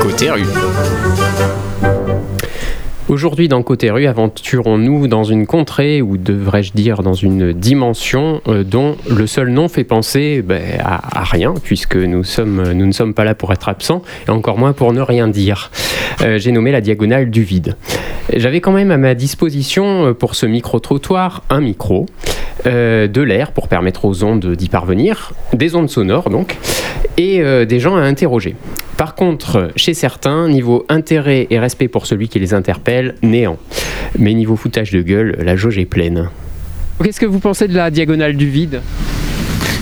Côté rue. Aujourd'hui dans Côté Rue, aventurons-nous dans une contrée, ou devrais-je dire dans une dimension euh, dont le seul nom fait penser ben, à, rien, puisque nous, sommes, nous ne sommes pas là pour être absents, et encore moins pour ne rien dire. Euh, J'ai nommé la diagonale du vide. J'avais quand même à ma disposition euh, pour ce micro-trottoir un micro, de l'air pour permettre aux ondes d'y parvenir, des ondes sonores donc, et euh, des gens à interroger. Par contre, chez certains, niveau intérêt et respect pour celui qui les interpelle, néant. Mais niveau foutage de gueule, la jauge est pleine. Qu'est-ce que vous pensez de la diagonale du vide?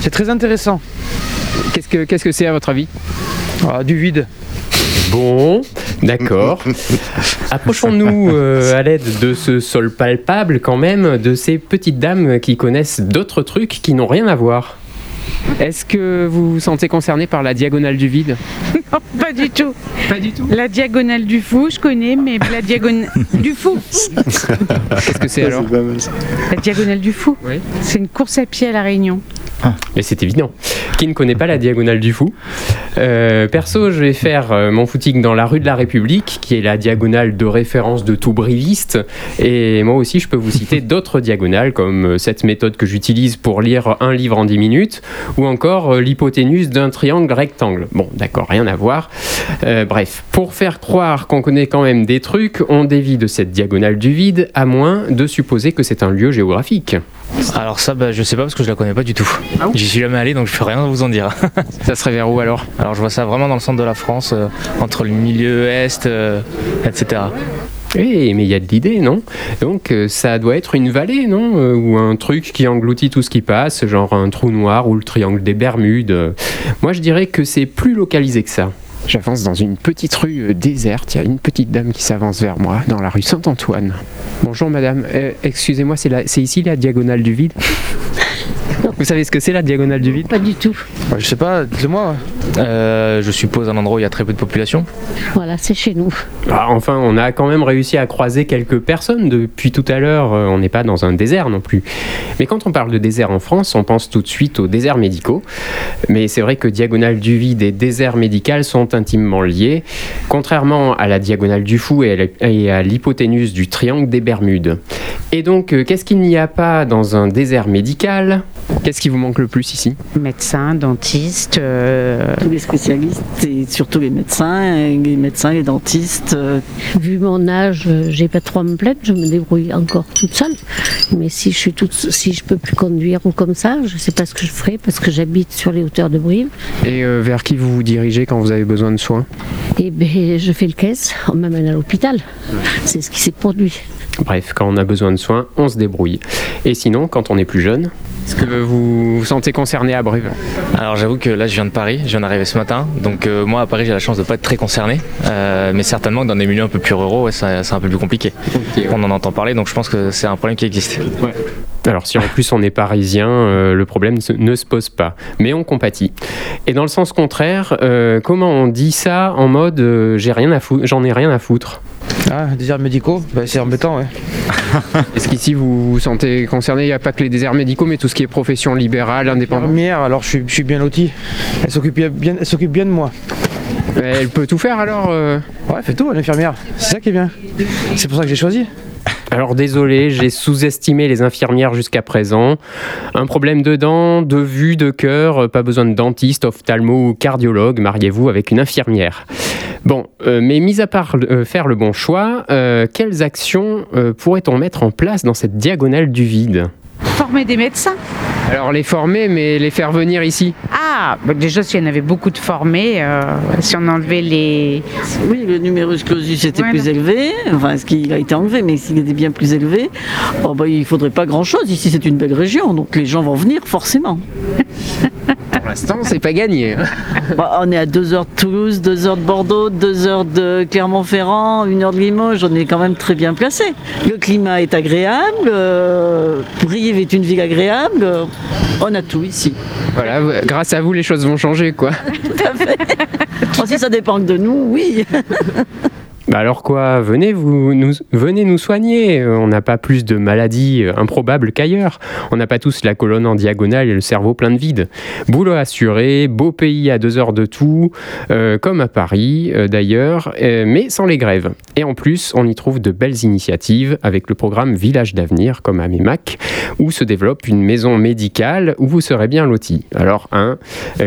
C'est très intéressant. Qu'est-ce que c'est à votre avis? Ah, du vide. Bon, d'accord. Approchons-nous euh, à l'aide de ce sol palpable quand même de ces petites dames qui connaissent d'autres trucs qui n'ont rien à voir. Est-ce que vous vous sentez concerné par la diagonale du vide Non, pas du tout. Pas du tout. La diagonale du fou, je connais, mais la diagonale du fou. Qu'est-ce que c'est alors La diagonale du fou. Oui. C'est une course à pied à La Réunion. Mais c'est évident. Qui ne connaît pas la diagonale du fou Euh, Perso, je vais faire euh, mon footing dans la rue de la République, qui est la diagonale de référence de tout briviste. Et moi aussi, je peux vous citer d'autres diagonales, comme euh, cette méthode que j'utilise pour lire un livre en 10 minutes, ou encore l'hypoténuse d'un triangle rectangle. Bon, d'accord, rien à voir. Euh, bref, pour faire croire qu'on connaît quand même des trucs, on dévie de cette diagonale du vide, à moins de supposer que c'est un lieu géographique. Alors ça, bah, je sais pas parce que je la connais pas du tout. J'y suis jamais allé donc je peux rien vous en dire. Ça serait vers où alors? Alors je vois ça vraiment dans le centre de la France, euh, entre le milieu est, euh, etc. Eh, mais il y a de l'idée, non? Donc euh, ça doit être une vallée, non? Euh, Ou un truc qui engloutit tout ce qui passe, genre un trou noir ou le triangle des Bermudes. Moi je dirais que c'est plus localisé que ça. J'avance dans une petite rue euh, déserte, il y a une petite dame qui s'avance vers moi, dans la rue Saint-Antoine. Bonjour madame, Euh, excusez-moi, c'est la- c'est ici la diagonale du vide? Vous savez ce que c'est la diagonale du vide? Pas du tout. Bah, je sais pas, dites-moi. Euh, je suppose un endroit où il y a très peu de population. Voilà, c'est chez nous. Ah, Enfin, on a quand même réussi à croiser quelques personnes depuis tout à l'heure. Euh, On n'est pas dans un désert non plus. Mais quand on parle de désert en France, on pense tout de suite aux déserts médicaux. Mais c'est vrai que diagonale du vide et désert médical sont intimement liés, contrairement à la diagonale du fou et à l'hypoténuse du triangle des Bermudes. Et donc, euh, qu'est-ce qu'il n'y a pas dans un désert médical? Qu'est-ce qui vous manque le plus ici? Médecin, dentiste. euh, tous les spécialistes et surtout les médecins, les médecins, les dentistes. euh, Vu mon âge, euh, j'ai pas trop à me plaindre, je me débrouille encore toute seule. Mais si je suis toute, si je peux plus conduire ou comme ça, je sais pas ce que je ferai parce que j'habite sur les hauteurs de Brive. Et euh, vers qui vous vous dirigez quand vous avez besoin de soins? Et ben je fais le caisse, on m'amène à l'hôpital. C'est ce qui s'est produit. Bref, quand on a besoin de soins, on se débrouille. Et sinon, quand on est plus jeune, est-ce que vous vous sentez concerné à Brive Alors j'avoue que là je viens de Paris, je viens d'arriver ce matin. Donc euh, moi à Paris j'ai la chance de pas être très concerné. Euh, mais certainement que dans des milieux un peu plus ruraux, ouais, c'est un peu plus compliqué. On en entend parler donc je pense que c'est un problème qui existe. Alors si en plus on est parisien, euh, le problème se- ne se pose pas, mais on compatit. Et dans le sens contraire, euh, comment on dit ça en mode euh, j'ai rien à foutre, j'en ai rien à foutre? Ah, déserts médicaux, bah, c'est embêtant, ouais. Est-ce qu'ici vous vous sentez concerné? Il n'y a pas que les déserts médicaux, mais tout ce qui est profession libérale, indépendante. Infirmière, alors je suis, je suis bien loti. Elle s'occupe bien, elle s'occupe bien de moi. Elle peut tout faire alors euh? Ouais, elle fait tout, l'infirmière. C'est ça qui est bien. C'est pour ça que j'ai choisi. Alors désolé, j'ai sous-estimé les infirmières jusqu'à présent. Un problème de dents, de vue, de cœur, pas besoin de dentiste, ophtalmo ou cardiologue, mariez-vous avec une infirmière. Bon, euh, mais mis à part euh, faire le bon choix, euh, quelles actions euh, pourrait-on mettre en place dans cette diagonale du vide? Former des médecins. Alors les former, mais les faire venir ici. Ah, bah, déjà s'il y en avait beaucoup de formés, euh, si on enlevait les... oui, le numerus clausus était Ouais, plus non. élevé, enfin, ce qui a été enlevé, mais s'il était bien plus élevé, oh, bah, il faudrait pas grand-chose. Ici, c'est une belle région, donc les gens vont venir forcément. L'instant, c'est pas gagné. Bah, on est à 2 heures de Toulouse, 2 heures de Bordeaux, 2 heures de Clermont-Ferrand, 1 heure de Limoges. On est quand même très bien placé. Le climat est agréable, euh, Brive est une ville agréable. euh, On a tout ici. Voilà, grâce à vous, les choses vont changer, quoi. Oh, si ça dépend que de nous, oui. Bah alors quoi, venez, nous, soigner. On n'a pas plus de maladies euh, improbables qu'ailleurs. On n'a pas tous la colonne en diagonale et le cerveau plein de vide. Boulot assuré, beau pays à deux heures de tout, euh, comme à Paris euh, d'ailleurs, mais sans les grèves. Et en plus, on y trouve de belles initiatives avec le programme Village d'avenir, comme à Mémac, où se développe une maison médicale où vous serez bien loti. Alors, hein,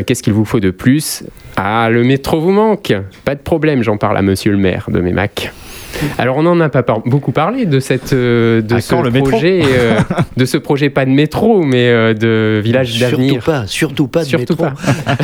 qu'est-ce qu'il vous faut de plus? Ah, le métro vous manque Pas de problème, j'en parle à monsieur le maire de Mémac. Alors on n'en a pas par- beaucoup parlé de cette euh, de À ce le projet euh, de ce projet pas de métro mais euh, de village Surtout d'avenir. pas, surtout pas de Surtout métro. pas.